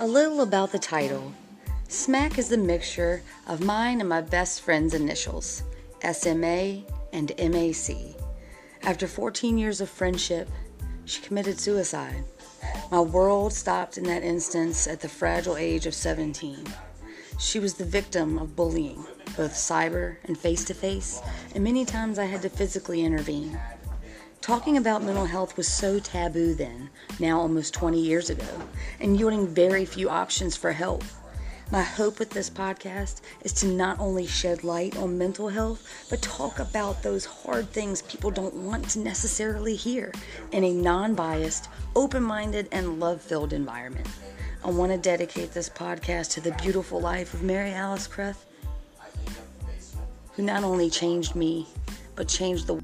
A little about the title. Smack is the mixture of mine and my best friend's initials, SMA and MAC. After 14 years of friendship, she committed suicide. My world stopped in that instance at the fragile age of 17. She was the victim of bullying, both cyber and face to face, and many times I had to physically intervene. Talking about mental health was so taboo then, now almost 20 years ago, and yielding very few options for help. My hope with this podcast is to not only shed light on mental health, but talk about those hard things people don't want to necessarily hear in a non biased, open minded, and love filled environment. I want to dedicate this podcast to the beautiful life of Mary Alice Kreth, who not only changed me, but changed the